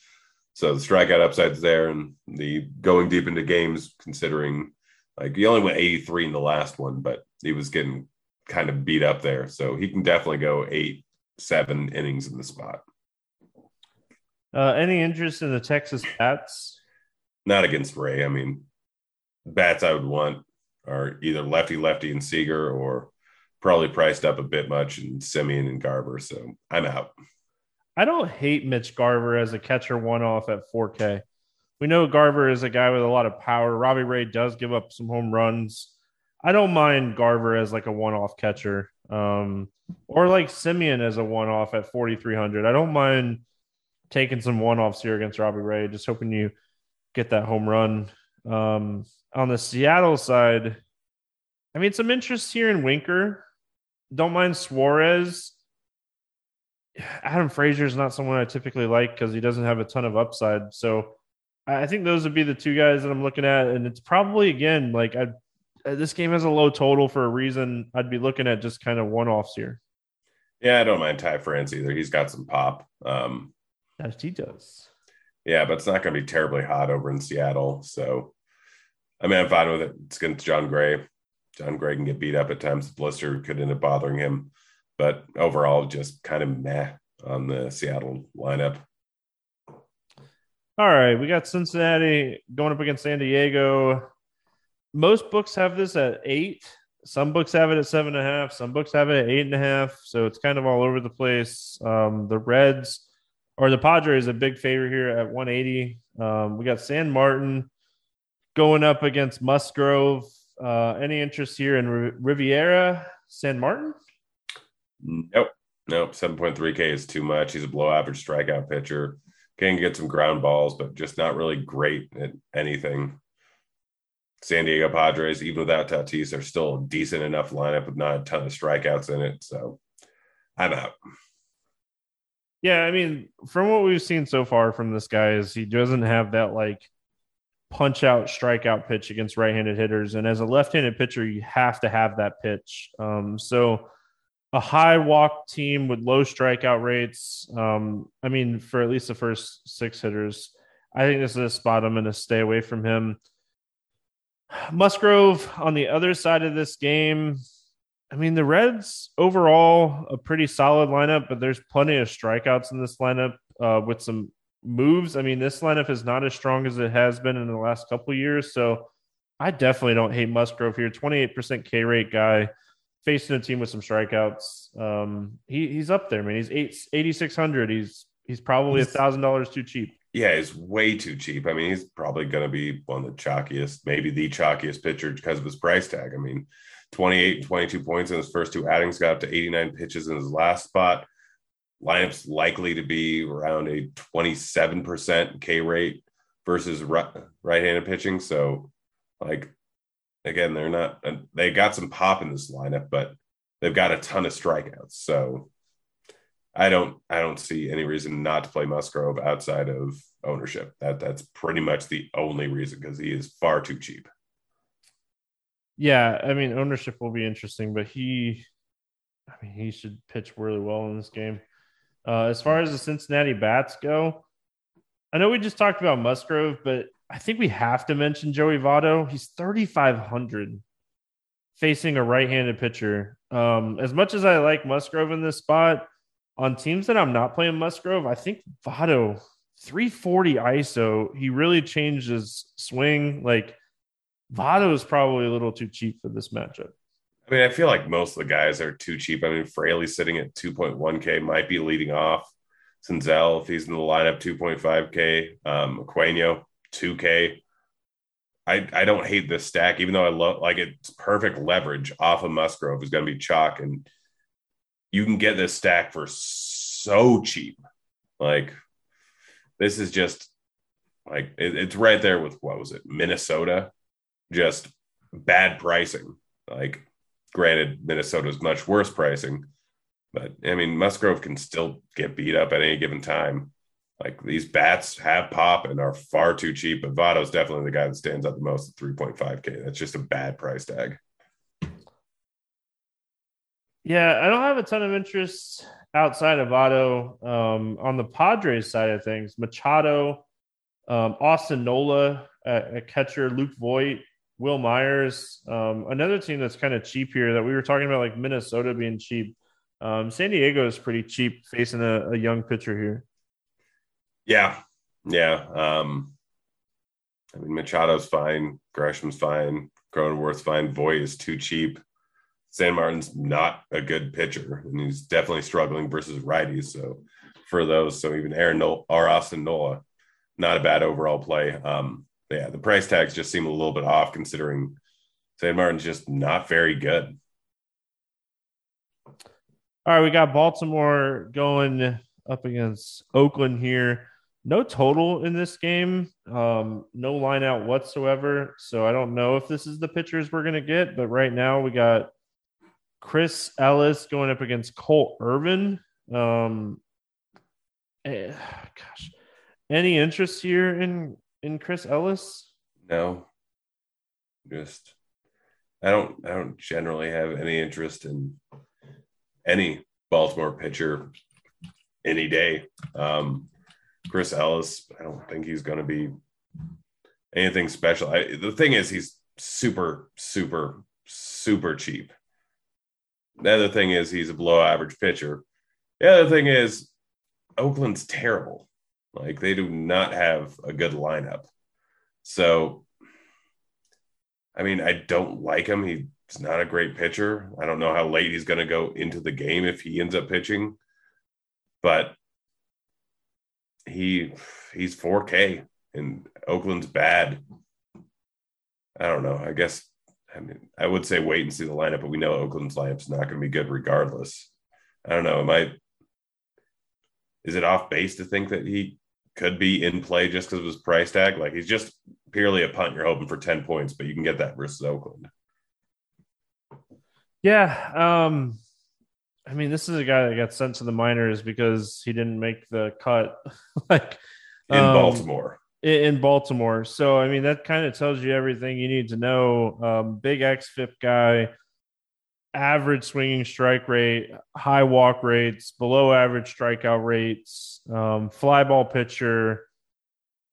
Speaker 2: So the strikeout upside's there, and the going deep into games, considering like he only went 83 in the last one, but he was getting kind of beat up there. So he can definitely go eight, seven innings in the spot.
Speaker 1: Uh, any interest in the Texas Bats?
Speaker 2: Not against Ray. I mean, bats I would want are either lefty lefty and Seager or probably priced up a bit much in Semien and Garver. So I'm out.
Speaker 1: I don't hate Mitch Garver as a catcher one off at 4K. We know Garver is a guy with a lot of power. Robbie Ray does give up some home runs. I don't mind Garver as like a one off catcher um, or like Semien as a one off at 4,300. I don't mind taking some one offs here against Robbie Ray, just hoping you get that home run. Um, on the Seattle side, I mean, some interest here in Winker. Don't mind Suarez. Adam Frazier is not someone I typically like because he doesn't have a ton of upside. So I think those would be the two guys that I'm looking at. And it's probably, again, like I, this game has a low total for a reason. I'd be looking at just kind of one offs here.
Speaker 2: Yeah, I don't mind Ty France either. He's got some pop. Um,
Speaker 1: As he does.
Speaker 2: Yeah, but it's not going to be terribly hot over in Seattle. So, I mean, I'm fine with it. It's against Jon Gray. Jon Gray can get beat up at times. The blister could end up bothering him. But overall, just kind of meh on the Seattle lineup.
Speaker 1: All right. We got Cincinnati going up against San Diego. Most books have this at eight. Some books have it at seven and a half. Some books have it at eight and a half. So it's kind of all over the place. Um, the Reds or the Padres a big favorite here at 180. Um, we got San Martin going up against Musgrove. Uh, any interest here in Reiver, San Martin?
Speaker 2: Nope. Nope. 7.3K is too much. He's a below average strikeout pitcher. Can get some ground balls, but just not really great at anything. San Diego Padres, even without Tatis, are still a decent enough lineup with not a ton of strikeouts in it. So I'm out.
Speaker 1: Yeah, I mean, from what we've seen so far from this guy is he doesn't have that like punch out strikeout pitch against right-handed hitters, and as a left-handed pitcher, you have to have that pitch. Um, so a high walk team with low strikeout rates. Um, I mean, for at least the first six hitters, I think this is a spot I'm going to stay away from him. Musgrove on the other side of this game, I mean, the Reds overall a pretty solid lineup, but there's plenty of strikeouts in this lineup uh, with some moves. I mean, this lineup is not as strong as it has been in the last couple years, so I definitely don't hate Musgrove here. 28% K rate guy facing a team with some strikeouts. Um, he he's up there, man. He's eight eighty six hundred. He's he's probably a thousand dollars too cheap.
Speaker 2: Yeah, he's way too cheap. I mean, he's probably going to be one of the chalkiest, maybe the chalkiest pitcher because of his price tag. I mean, 28 and 22 points in his first two outings, got up to 89 pitches in his last spot. Lineup's likely to be around a 27% K rate versus right handed pitching. So, like, again, they're not, they got some pop in this lineup, but they've got a ton of strikeouts. So, I don't, I don't see any reason not to play Musgrove outside of ownership. That that's pretty much the only reason because he is far too cheap.
Speaker 1: Yeah, I mean ownership will be interesting, but he, I mean, he should pitch really well in this game. Uh, as far as the Cincinnati bats go, I know we just talked about Musgrove, but I think we have to mention Joey Votto. He's 3,500 facing a right-handed pitcher. Um, as much as I like Musgrove in this spot, on teams that I'm not playing Musgrove, I think Votto 340 ISO. He really changed his swing. Like Votto is probably a little too cheap for this matchup.
Speaker 2: I mean, I feel like most of the guys are too cheap. I mean, Fraley sitting at 2.1K might be leading off. Senzel, if he's in the lineup, 2.5K. Um, Aquino, 2K. I, I don't hate this stack, even though I love like it's perfect leverage off of Musgrove is going to be chalk, and you can get this stack for so cheap. Like this is just like it, it's right there with what was it, Minnesota, just bad pricing. Like, granted, Minnesota's much worse pricing, but I mean Musgrove can still get beat up at any given time. Like these bats have pop and are far too cheap, but Votto's definitely the guy that stands out the most at 3.5K. That's just a bad price tag.
Speaker 1: Yeah, I don't have a ton of interest outside of Votto. Um, on the Padres side of things, Machado, um, Austin Nola a catcher, Luke Voit, Wil Myers. Um, another team that's kind of cheap here that we were talking about, like Minnesota being cheap. Um, San Diego is pretty cheap facing a, a young pitcher here.
Speaker 2: Yeah, yeah. Um, I mean, Machado's fine, Gresham's fine, Cronenworth's fine. Voit is too cheap. San Martin's not a good pitcher, and he's definitely struggling versus righties. So for those, so even Aaron Nola, or Austin Nola, not a bad overall play. Um, yeah, the price tags just seem a little bit off considering San Martin's just not very good.
Speaker 1: All right, we got Baltimore going up against Oakland here no total in this game, um, no line out whatsoever. So I don't know if this is the pitchers we're going to get, but right now we got Chris Ellis going up against Cole Irvin. Um, eh, gosh, any interest here in in Chris Ellis?
Speaker 2: No, just I don't. I don't generally have any interest in any Baltimore pitcher any day. Um, Chris Ellis, I don't think he's going to be anything special. I, the thing is, he's super, super, super cheap. The other thing is, he's a below average pitcher. The other thing is, Oakland's terrible. Like, they do not have a good lineup. So, I mean, I don't like him. He's not a great pitcher. I don't know how late he's going to go into the game if he ends up pitching. But he he's 4K and Oakland's bad. I don't know. I guess I mean I would say wait and see the lineup, but we know Oakland's lineup's not going to be good regardless. I don't know. Am I is it off base to think that he could be in play just because of his price tag? Like he's just purely a punt. You're hoping for 10 points, but you can get that versus Oakland.
Speaker 1: Yeah. Um I mean, this is a guy that got sent to the minors because he didn't make the cut, like
Speaker 2: in um, Baltimore.
Speaker 1: In Baltimore, so I mean that kind of tells you everything you need to know. Um, big xFIP guy, average swinging strike rate, high walk rates, below average strikeout rates, um, fly ball pitcher,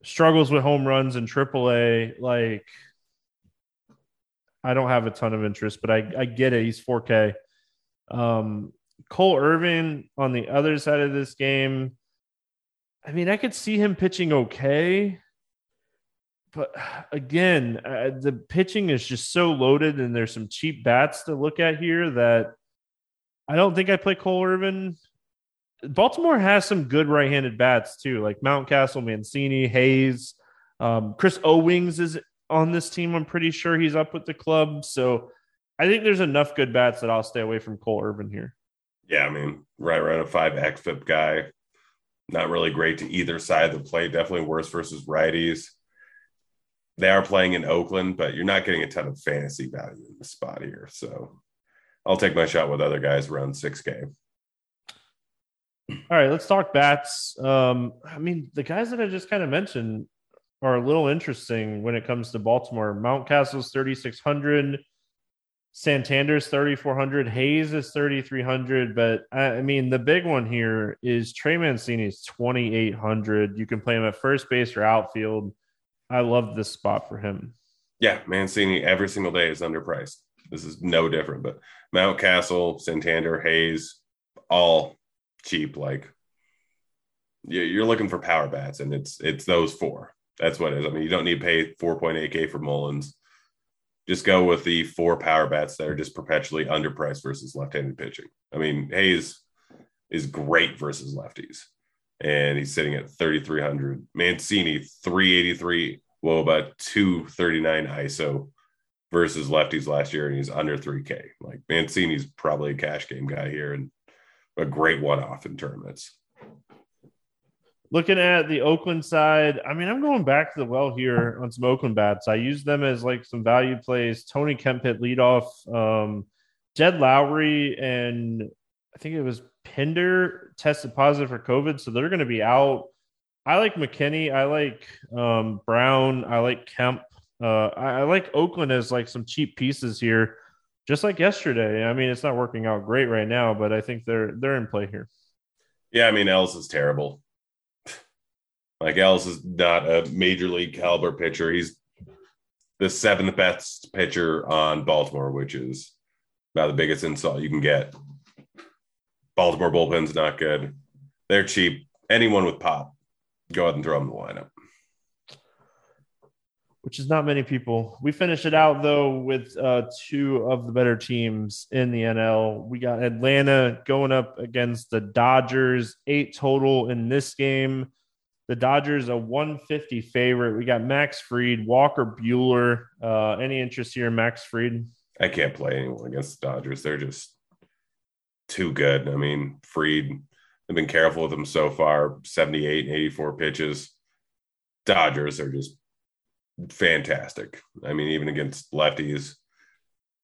Speaker 1: struggles with home runs in AAA. Like, I don't have a ton of interest, but I, I get it. He's 4K. Um, Cole Irvin on the other side of this game, I mean, I could see him pitching okay. But again, uh, the pitching is just so loaded, and there's some cheap bats to look at here that I don't think I play Cole Irvin. Baltimore has some good right handed bats too, like Mountcastle, Mancini, Hayes. Um, Chris Owings is on this team. I'm pretty sure he's up with the club. So I think there's enough good bats that I'll stay away from Cole Irvin here.
Speaker 2: Yeah, I mean, right around a five xFIP guy. Not really great to either side of the plate. Definitely worse versus righties. They are playing in Oakland, but you're not getting a ton of fantasy value in the spot here. So I'll take my shot with other guys around 6K.
Speaker 1: All right, let's talk bats. Um, I mean, the guys that I just kind of mentioned are a little interesting when it comes to Baltimore. Mountcastle's 3,600. Santander's 3,400. Hayes is 3,300. But I mean, the big one here is Trey Mancini's 2,800. You can play him at first base or outfield. I love this spot for him.
Speaker 2: Yeah, Mancini every single day is underpriced. This is no different. But Mountcastle, Santander, Hayes, all cheap. Like you're looking for power bats, and it's it's those four. That's what it is. I mean, you don't need to pay 4.8K for Mullins just go with the four power bats that are just perpetually underpriced versus left-handed pitching. I mean, Hayes is great versus lefties, and he's sitting at 3,300. Mancini 383 Woba 239 ISO versus lefties last year, and he's under 3K. Like Mancini's probably a cash game guy here and a great one off in tournaments.
Speaker 1: Looking at the Oakland side, I mean, I'm going back to the well here on some Oakland bats. I use them as like some value plays. Tony Kemp hit leadoff. Um, Jed Lowrie, and I think it was Pinder tested positive for COVID, so they're going to be out. I like McKinney. I like um, Brown. I like Kemp. Uh, I, I, like Oakland as like some cheap pieces here, just like yesterday. I mean, it's not working out great right now, but I think they're they're in play here.
Speaker 2: Yeah, I mean, Els is terrible. Like Ellis is not a major league caliber pitcher. He's the seventh best pitcher on Baltimore, which is about the biggest insult you can get. Baltimore bullpen's not good. They're cheap. Anyone with pop, go ahead and throw them in the lineup.
Speaker 1: Which is not many people. We finish it out though with uh, two of the better teams in the NL. We got Atlanta going up against the Dodgers, eight total in this game. The Dodgers a 150 favorite. We got Max Fried, Walker Buehler. Uh, any interest here in Max Fried?
Speaker 2: I can't play anyone against the Dodgers. They're just too good. I mean, Fried, I've been careful with them so far 78 and 84 pitches. Dodgers are just fantastic. I mean, even against lefties,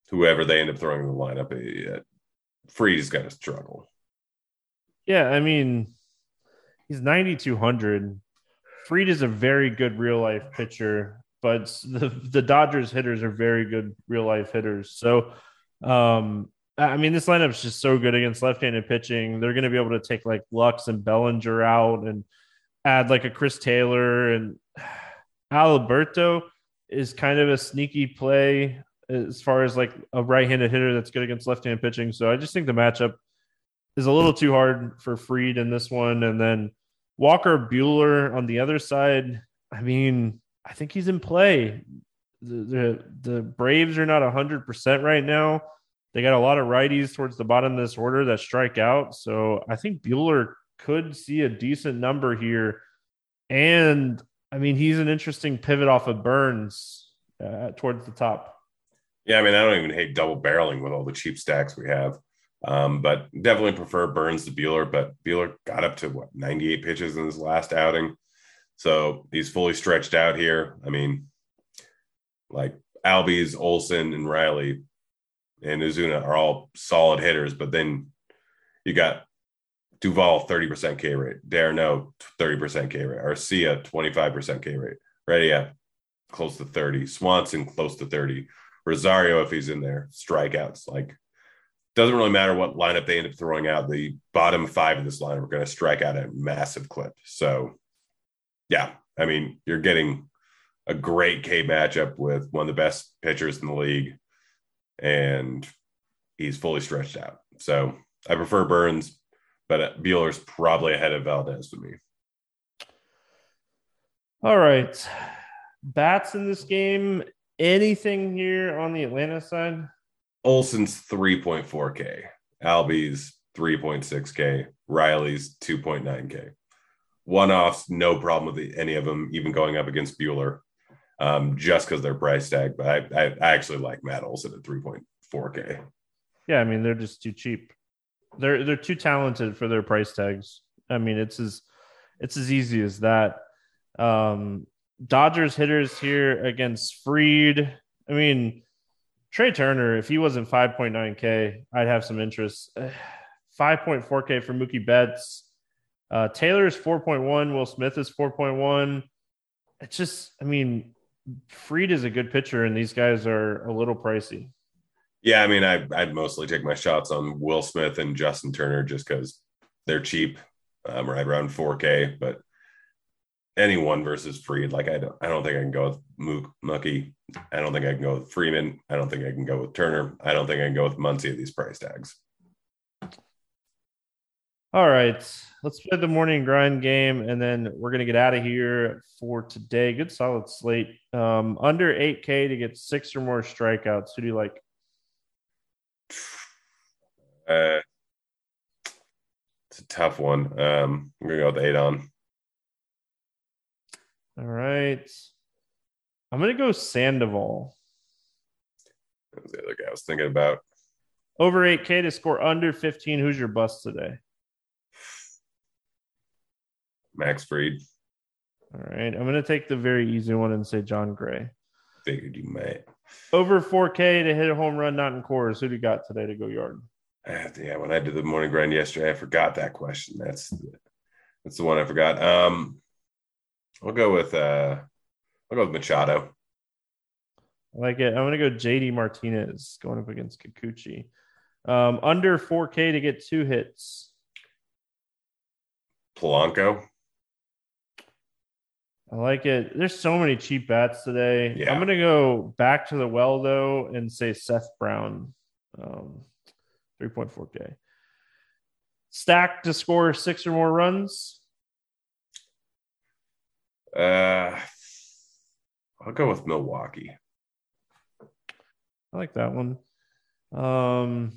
Speaker 2: whoever they end up throwing in the lineup, uh, Fried's going to struggle.
Speaker 1: Yeah, I mean, he's 9,200. Fried is a very good real life pitcher, but the, the Dodgers hitters are very good real life hitters. So, um, I mean, this lineup is just so good against left-handed pitching. They're going to be able to take like Lux and Bellinger out and add like a Chris Taylor and Alberto is kind of a sneaky play as far as like a right-handed hitter that's good against left-handed pitching. So I just think the matchup is a little too hard for Fried in this one. And then Walker Buehler on the other side. I mean, I think he's in play. The the, the Braves are not hundred percent right now. They got a lot of righties towards the bottom of this order that strike out. So I think Buehler could see a decent number here. And I mean, he's an interesting pivot off of Burnes uh, towards the top.
Speaker 2: Yeah, I mean, I don't even hate double barreling with all the cheap stacks we have. Um, but definitely prefer Burnes to Buehler. But Buehler got up to what 98 pitches in his last outing. So he's fully stretched out here. I mean, like Albies, Olson, and Riley and Ozuna are all solid hitters, but then you got Duvall 30% K rate, d'Arnaud 30% K rate, Arcia 25% K rate, Heredia close to 30, Swanson close to 30, Rosario if he's in there, strikeouts. Like doesn't really matter what lineup they end up throwing out. The bottom five of this lineup are going to strike out a massive clip. So yeah, I mean you're getting a great K matchup with one of the best pitchers in the league and he's fully stretched out. So I prefer Burnes, but Buehler's probably ahead of Valdez to me.
Speaker 1: All right. Bats in this game. Anything here on the Atlanta side?
Speaker 2: Olson's 3.4K, Albies 3.6K, Riley's 2.9K. One offs, no problem with any of them, even going up against Buehler, um, just because they're price tag. But I, I, I, actually like Matt Olson at 3.4K.
Speaker 1: Yeah, I mean they're just too cheap. They're they're too talented for their price tags. I mean it's as it's as easy as that. Um, Dodgers hitters here against Fried. I mean Trea Turner, if he wasn't 5.9K, I'd have some interest. 5.4K for Mookie Betts. Uh, Taylor is 4.1. Will Smith is 4.1. It's just, I mean, Fried is a good pitcher, and these guys are a little pricey.
Speaker 2: Yeah, I mean, I, I'd mostly take my shots on Will Smith and Justin Turner just because they're cheap, um, right around 4K. But anyone versus Fried. like I don't, I don't think I can go with Mook, Mookie. I don't think I can go with Freeman. I don't think I can go with Turner. I don't think I can go with Muncy at these price tags.
Speaker 1: All right, let's play the morning grind game, and then we're gonna get out of here for today. Good solid slate. Um, under eight K to get six or more strikeouts. Who do you like?
Speaker 2: Uh, it's a tough one. Um, I'm gonna go with eight on.
Speaker 1: All right. I'm gonna go Sandoval.
Speaker 2: That was the other guy I was thinking about.
Speaker 1: Over 8K to score under 15. Who's your bust today?
Speaker 2: Max Fried.
Speaker 1: All right. I'm gonna take the very easy one and say Jon Gray.
Speaker 2: Figured you might.
Speaker 1: Over 4K to hit a home run, not in Coors. Who do you got today to go yard?
Speaker 2: Uh, yeah, when I did the morning grind yesterday, I forgot that question. That's that's the one I forgot. Um, I'll go with uh, I'll go with Machado.
Speaker 1: I like it. I'm gonna go JD Martinez going up against Kikuchi. Um, under 4K to get two hits.
Speaker 2: Polanco.
Speaker 1: I like it. There's so many cheap bats today.
Speaker 2: Yeah.
Speaker 1: I'm gonna go back to the well though and say Seth Brown, um, 3.4K. Stack to score six or more runs.
Speaker 2: Uh, I'll go with Milwaukee.
Speaker 1: I like that one. Um,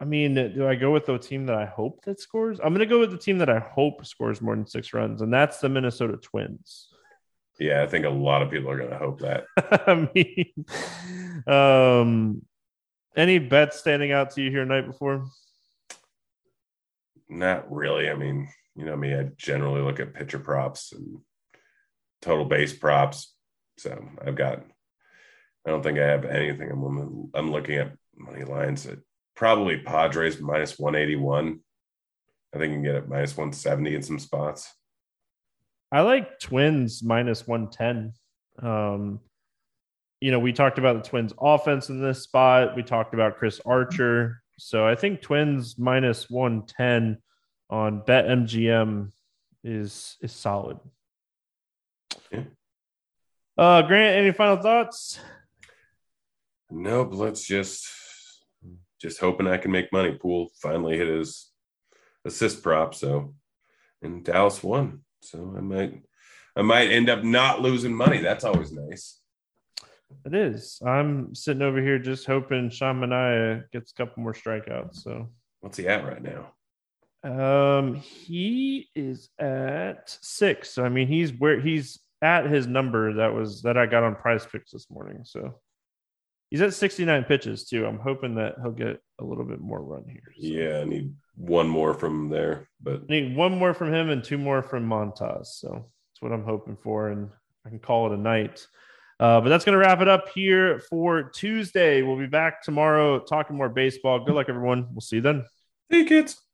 Speaker 1: I mean, do I go with the team that I hope that scores? I'm going to go with the team that I hope scores more than six runs, and that's the Minnesota Twins.
Speaker 2: Yeah, I think a lot of people are going to hope that.
Speaker 1: I mean, um, any bets standing out to you here night before?
Speaker 2: Not really. I mean, you know me, I generally look at pitcher props and total base props. So I've got, I don't think I have anything. I'm, I'm looking at money lines at probably Padres minus 181. I think you can get it minus 170 in some spots.
Speaker 1: I like Twins minus 110. Um, you know, we talked about the Twins offense in this spot. We talked about Chris Archer. So I think Twins minus 110 on BetMGM is is solid.
Speaker 2: Yeah.
Speaker 1: Uh Grant, any final thoughts?
Speaker 2: Nope, let's just just hoping I can make money. Pool finally hit his assist prop, so and Dallas won. So I might I might end up not losing money. That's always nice.
Speaker 1: It is. I'm sitting over here just hoping Sean Manaea gets a couple more strikeouts. So
Speaker 2: what's he at right now?
Speaker 1: Um, he is at six. So I mean, he's where he's at his number that was that I got on Prize Picks this morning. So he's at 69 pitches too. I'm hoping that he'll get a little bit more run here. So.
Speaker 2: Yeah, I need one more from there, but
Speaker 1: I need one more from him and two more from Montas. So that's what I'm hoping for, and I can call it a night. Uh, but that's going to wrap it up here for Tuesday. We'll be back tomorrow talking more baseball. Good luck, everyone. We'll see you then.
Speaker 2: Hey, kids.